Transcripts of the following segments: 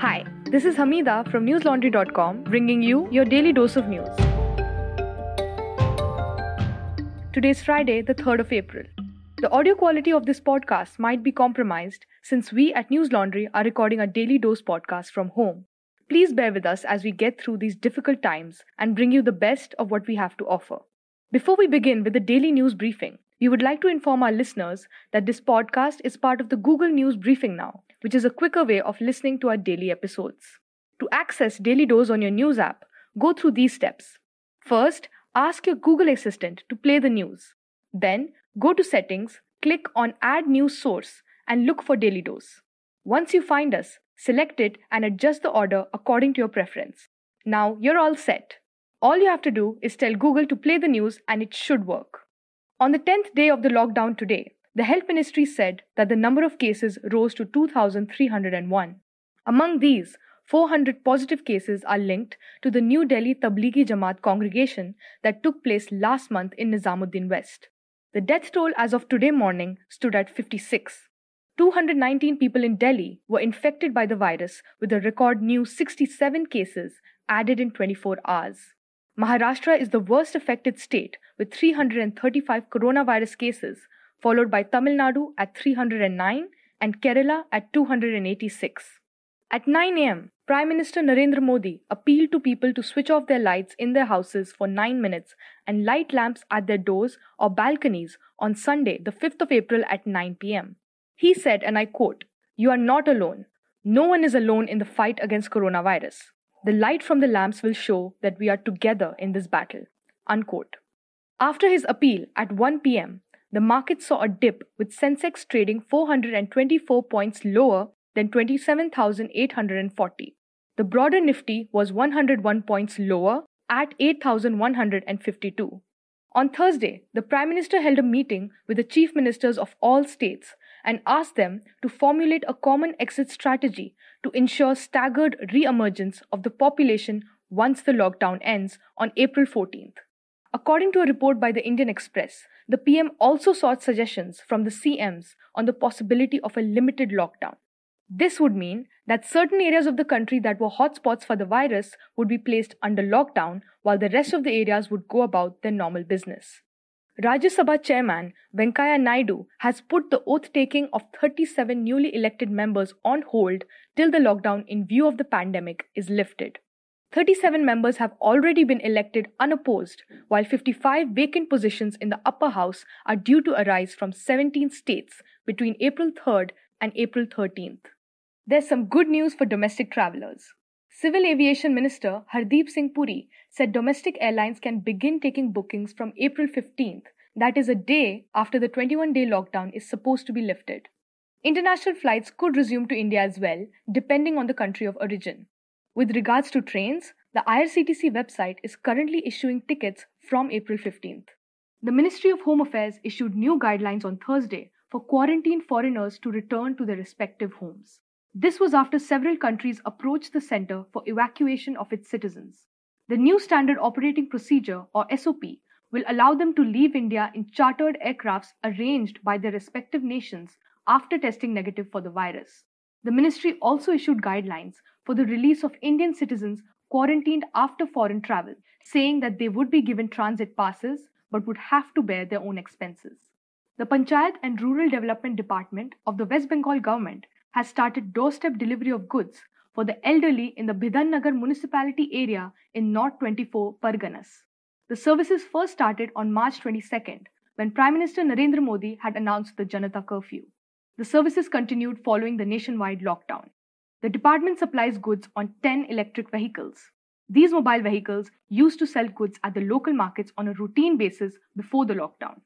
Hi, this is Hamida from newslaundry.com bringing you your daily dose of news. Today is Friday, the 3rd of April. The audio quality of this podcast might be compromised since we at News Laundry are recording a daily dose podcast from home. Please bear with us as we get through these difficult times and bring you the best of what we have to offer. Before we begin with the daily news briefing, we would like to inform our listeners that this podcast is part of the Google News Briefing Now, which is a quicker way of listening to our daily episodes. To access Daily Dose on your news app, go through these steps. First, ask your Google Assistant to play the news. Then, go to Settings, click on Add News Source, and look for Daily Dose. Once you find us, select it and adjust the order according to your preference. Now you're all set. All you have to do is tell Google to play the news and it should work. On the 10th day of the lockdown today, the Health Ministry said that the number of cases rose to 2,301. Among these, 400 positive cases are linked to the New Delhi Tablighi Jamaat congregation that took place last month in Nizamuddin West. The death toll as of today morning stood at 56. 219 people in Delhi were infected by the virus with a record new 67 cases added in 24 hours. Maharashtra is the worst affected state with 335 coronavirus cases, followed by Tamil Nadu at 309 and Kerala at 286. At 9 am, Prime Minister Narendra Modi appealed to people to switch off their lights in their houses for 9 minutes and light lamps at their doors or balconies on Sunday, the 5th of April at 9 pm. He said, and I quote, You are not alone. No one is alone in the fight against coronavirus. The light from the lamps will show that we are together in this battle. Unquote. After his appeal at 1 pm, the market saw a dip with Sensex trading 424 points lower than 27,840. The broader Nifty was 101 points lower at 8,152. On Thursday, the Prime Minister held a meeting with the chief ministers of all states and asked them to formulate a common exit strategy to ensure staggered re emergence of the population once the lockdown ends on April 14th. According to a report by the Indian Express, the PM also sought suggestions from the CMs on the possibility of a limited lockdown. This would mean that certain areas of the country that were hotspots for the virus would be placed under lockdown while the rest of the areas would go about their normal business. Rajya Sabha chairman Venkaiah Naidu has put the oath taking of 37 newly elected members on hold till the lockdown in view of the pandemic is lifted. 37 members have already been elected unopposed, while 55 vacant positions in the upper house are due to arise from 17 states between April 3rd and April 13th. There's some good news for domestic travelers. Civil Aviation Minister Hardeep Singh Puri said domestic airlines can begin taking bookings from April 15th, that is a day after the 21 day lockdown is supposed to be lifted. International flights could resume to India as well, depending on the country of origin. With regards to trains, the IRCTC website is currently issuing tickets from April 15th. The Ministry of Home Affairs issued new guidelines on Thursday for quarantined foreigners to return to their respective homes. This was after several countries approached the center for evacuation of its citizens. The new Standard Operating Procedure, or SOP, will allow them to leave India in chartered aircrafts arranged by their respective nations after testing negative for the virus. The ministry also issued guidelines for the release of Indian citizens quarantined after foreign travel, saying that they would be given transit passes but would have to bear their own expenses. The Panchayat and Rural Development Department of the West Bengal government has started doorstep delivery of goods for the elderly in the Bidhannagar municipality area in North 24 Parganas. The services first started on March 22nd when Prime Minister Narendra Modi had announced the Janata curfew. The services continued following the nationwide lockdown. The department supplies goods on 10 electric vehicles. These mobile vehicles used to sell goods at the local markets on a routine basis before the lockdown.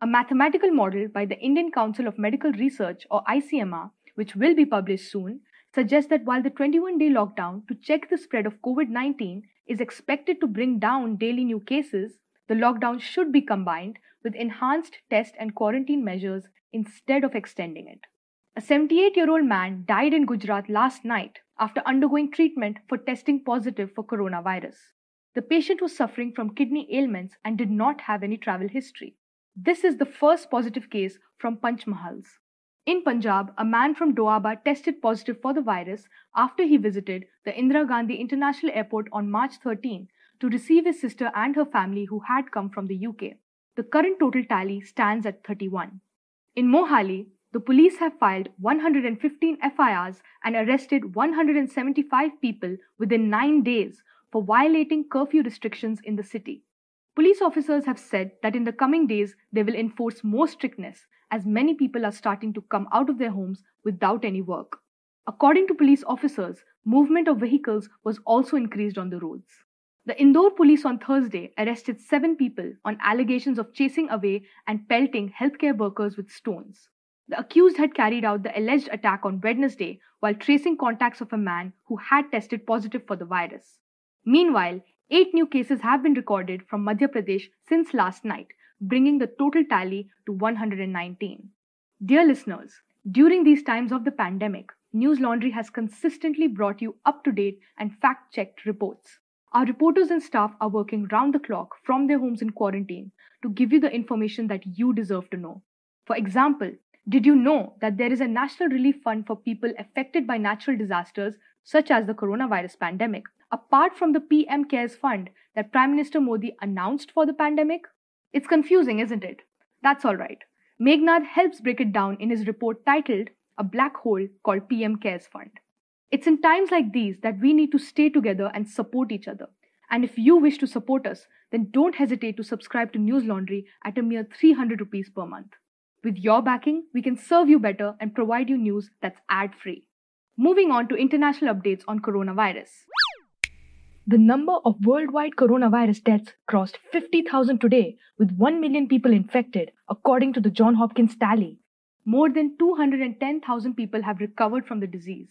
A mathematical model by the Indian Council of Medical Research or ICMR which will be published soon, suggests that while the 21 day lockdown to check the spread of COVID 19 is expected to bring down daily new cases, the lockdown should be combined with enhanced test and quarantine measures instead of extending it. A 78 year old man died in Gujarat last night after undergoing treatment for testing positive for coronavirus. The patient was suffering from kidney ailments and did not have any travel history. This is the first positive case from Panchmahals. In Punjab, a man from Doaba tested positive for the virus after he visited the Indira Gandhi International Airport on March 13 to receive his sister and her family who had come from the UK. The current total tally stands at 31. In Mohali, the police have filed 115 FIRs and arrested 175 people within nine days for violating curfew restrictions in the city. Police officers have said that in the coming days they will enforce more strictness as many people are starting to come out of their homes without any work. According to police officers, movement of vehicles was also increased on the roads. The Indore police on Thursday arrested seven people on allegations of chasing away and pelting healthcare workers with stones. The accused had carried out the alleged attack on Wednesday while tracing contacts of a man who had tested positive for the virus. Meanwhile, eight new cases have been recorded from Madhya Pradesh since last night, bringing the total tally to 119. Dear listeners, during these times of the pandemic, News Laundry has consistently brought you up to date and fact checked reports. Our reporters and staff are working round the clock from their homes in quarantine to give you the information that you deserve to know. For example, did you know that there is a national relief fund for people affected by natural disasters such as the coronavirus pandemic, apart from the PM CARES fund that Prime Minister Modi announced for the pandemic? It's confusing, isn't it? That's all right. Meghnad helps break it down in his report titled A Black Hole Called PM CARES Fund. It's in times like these that we need to stay together and support each other. And if you wish to support us, then don't hesitate to subscribe to News Laundry at a mere 300 rupees per month. With your backing, we can serve you better and provide you news that's ad free. Moving on to international updates on coronavirus. The number of worldwide coronavirus deaths crossed 50,000 today, with 1 million people infected, according to the Johns Hopkins tally. More than 210,000 people have recovered from the disease.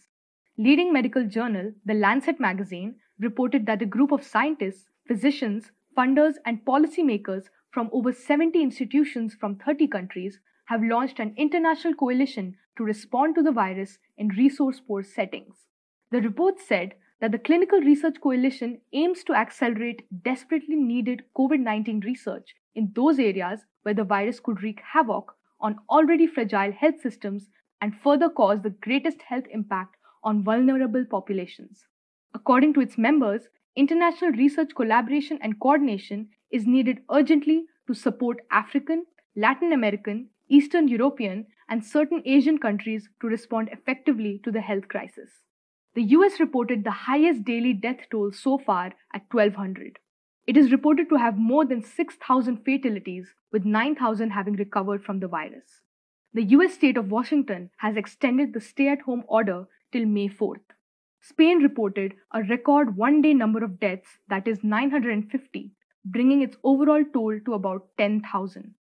Leading medical journal, The Lancet magazine, reported that a group of scientists, physicians, funders, and policymakers from over 70 institutions from 30 countries have launched an international coalition to respond to the virus in resource poor settings. The report said that the Clinical Research Coalition aims to accelerate desperately needed COVID 19 research in those areas where the virus could wreak havoc on already fragile health systems and further cause the greatest health impact on vulnerable populations. According to its members, international research collaboration and coordination is needed urgently to support African, Latin American, Eastern European, and certain Asian countries to respond effectively to the health crisis. The US reported the highest daily death toll so far at 1200. It is reported to have more than 6,000 fatalities, with 9,000 having recovered from the virus. The US state of Washington has extended the stay at home order till May 4th. Spain reported a record one day number of deaths, that is 950, bringing its overall toll to about 10,000.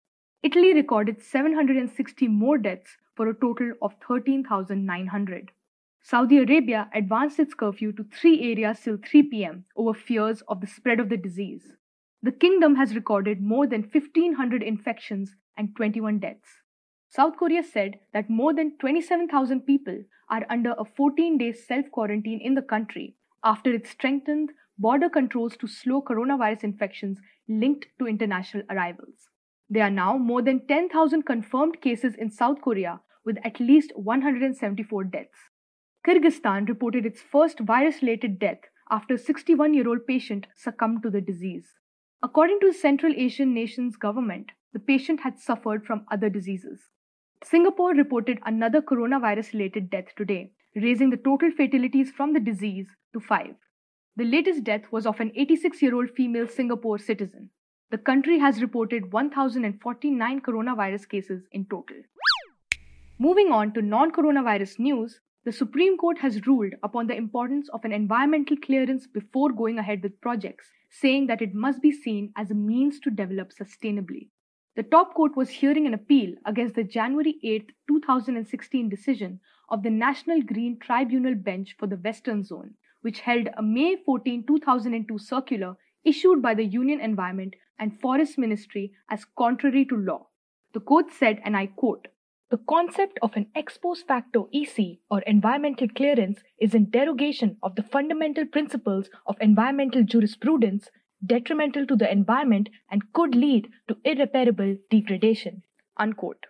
Italy recorded 760 more deaths for a total of 13,900. Saudi Arabia advanced its curfew to three areas till 3 pm over fears of the spread of the disease. The kingdom has recorded more than 1,500 infections and 21 deaths. South Korea said that more than 27,000 people are under a 14 day self quarantine in the country after it strengthened border controls to slow coronavirus infections linked to international arrivals. There are now more than 10,000 confirmed cases in South Korea with at least 174 deaths. Kyrgyzstan reported its first virus related death after a 61 year old patient succumbed to the disease. According to the Central Asian nation's government, the patient had suffered from other diseases. Singapore reported another coronavirus related death today, raising the total fatalities from the disease to five. The latest death was of an 86 year old female Singapore citizen. The country has reported 1,049 coronavirus cases in total. Moving on to non coronavirus news, the Supreme Court has ruled upon the importance of an environmental clearance before going ahead with projects, saying that it must be seen as a means to develop sustainably. The top court was hearing an appeal against the January 8, 2016 decision of the National Green Tribunal Bench for the Western Zone, which held a May 14, 2002 circular issued by the Union Environment and Forest Ministry as contrary to law. The court said, and I quote, the concept of an ex post facto EC or environmental clearance is in derogation of the fundamental principles of environmental jurisprudence, detrimental to the environment, and could lead to irreparable degradation. Unquote.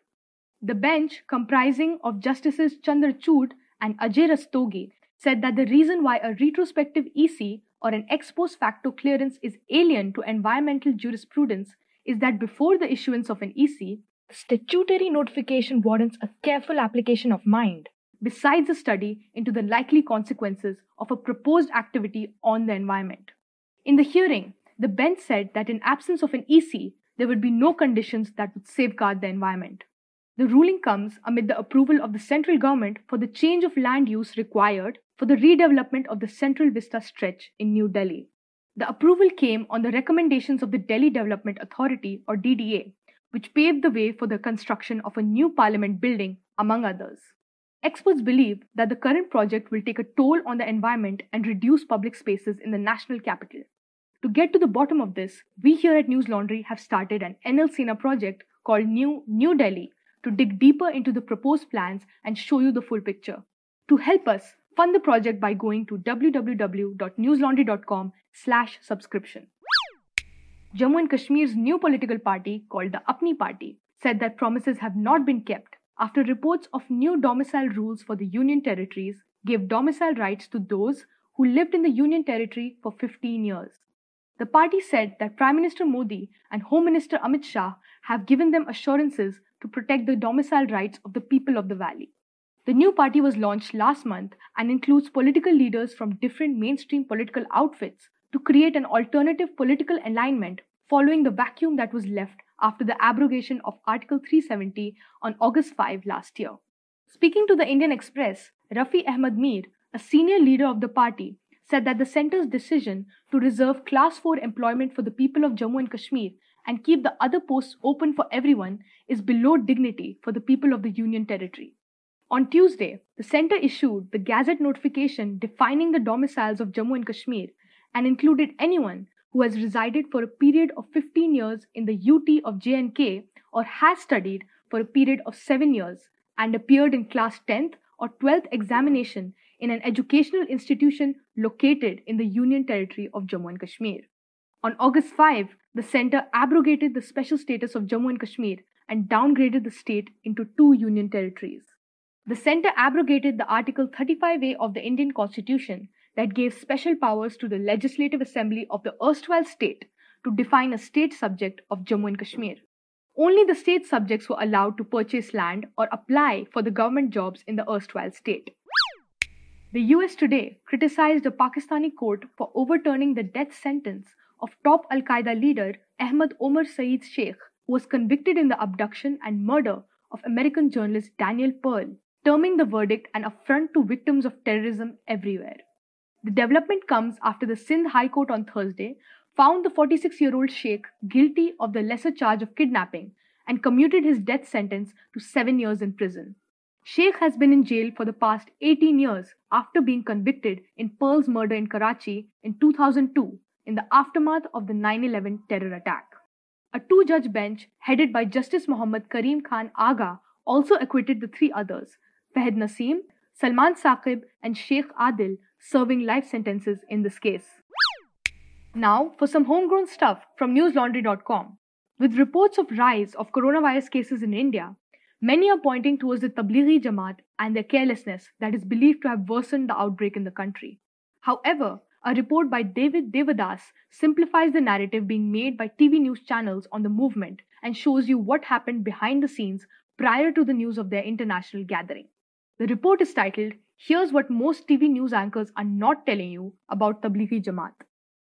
The bench, comprising of Justices Chandrachud and Ajay Rastogi, said that the reason why a retrospective EC or an ex post facto clearance is alien to environmental jurisprudence is that before the issuance of an EC, statutory notification warrants a careful application of mind, besides a study into the likely consequences of a proposed activity on the environment. In the hearing, the bench said that in absence of an EC, there would be no conditions that would safeguard the environment. The ruling comes amid the approval of the central government for the change of land use required for the redevelopment of the Central Vista stretch in New Delhi. The approval came on the recommendations of the Delhi Development Authority or DDA, which paved the way for the construction of a new parliament building, among others. Experts believe that the current project will take a toll on the environment and reduce public spaces in the national capital. To get to the bottom of this, we here at News Laundry have started an NL Sena project called New New Delhi to dig deeper into the proposed plans and show you the full picture. To help us, fund the project by going to www.newslaundry.com slash subscription. Jammu and Kashmir's new political party, called the Apni Party, said that promises have not been kept after reports of new domicile rules for the Union territories gave domicile rights to those who lived in the Union territory for 15 years. The party said that Prime Minister Modi and Home Minister Amit Shah have given them assurances to protect the domicile rights of the people of the valley. The new party was launched last month and includes political leaders from different mainstream political outfits to create an alternative political alignment following the vacuum that was left after the abrogation of Article 370 on August 5 last year. Speaking to the Indian Express, Rafi Ahmad Mir, a senior leader of the party, said that the centre's decision to reserve Class 4 employment for the people of Jammu and Kashmir and keep the other posts open for everyone is below dignity for the people of the Union Territory. On Tuesday, the centre issued the Gazette notification defining the domiciles of Jammu and Kashmir and included anyone who has resided for a period of 15 years in the UT of J&K or has studied for a period of 7 years and appeared in class 10th or 12th examination in an educational institution located in the Union Territory of Jammu and Kashmir. On August 5, the center abrogated the special status of Jammu and Kashmir and downgraded the state into two union territories. The center abrogated the Article 35A of the Indian Constitution that gave special powers to the Legislative Assembly of the erstwhile state to define a state subject of Jammu and Kashmir. Only the state subjects were allowed to purchase land or apply for the government jobs in the erstwhile state. The US today criticized a Pakistani court for overturning the death sentence of top Al Qaeda leader Ahmad Omar Saeed Sheikh, who was convicted in the abduction and murder of American journalist Daniel Pearl, terming the verdict an affront to victims of terrorism everywhere. The development comes after the Sindh High Court on Thursday found the 46 year old Sheikh guilty of the lesser charge of kidnapping and commuted his death sentence to seven years in prison. Sheikh has been in jail for the past 18 years after being convicted in Pearl's murder in Karachi in 2002 in the aftermath of the 9 11 terror attack. A two judge bench headed by Justice Muhammad Karim Khan Aga also acquitted the three others Fahad Naseem, Salman Saqib, and Sheikh Adil serving life sentences in this case. Now, for some homegrown stuff from newslaundry.com. With reports of rise of coronavirus cases in India, many are pointing towards the Tablighi Jamaat and their carelessness that is believed to have worsened the outbreak in the country. However, a report by David Devadas simplifies the narrative being made by TV news channels on the movement and shows you what happened behind the scenes prior to the news of their international gathering. The report is titled Here's What Most TV News Anchors Are Not Telling You About Tablighi Jamaat.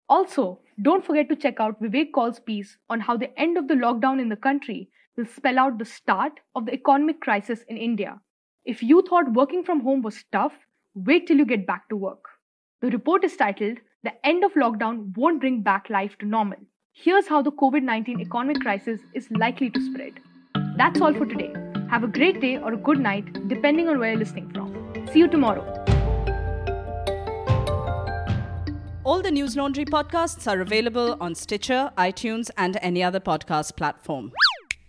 Also, don't forget to check out Vivek Kaul's piece on how the end of the lockdown in the country will spell out the start of the economic crisis in India. If you thought working from home was tough, wait till you get back to work. The report is titled The End of Lockdown Won't Bring Back Life to Normal. Here's how the COVID 19 economic crisis is likely to spread. That's all for today. Have a great day or a good night, depending on where you're listening from. See you tomorrow. All the News Laundry podcasts are available on Stitcher, iTunes, and any other podcast platform.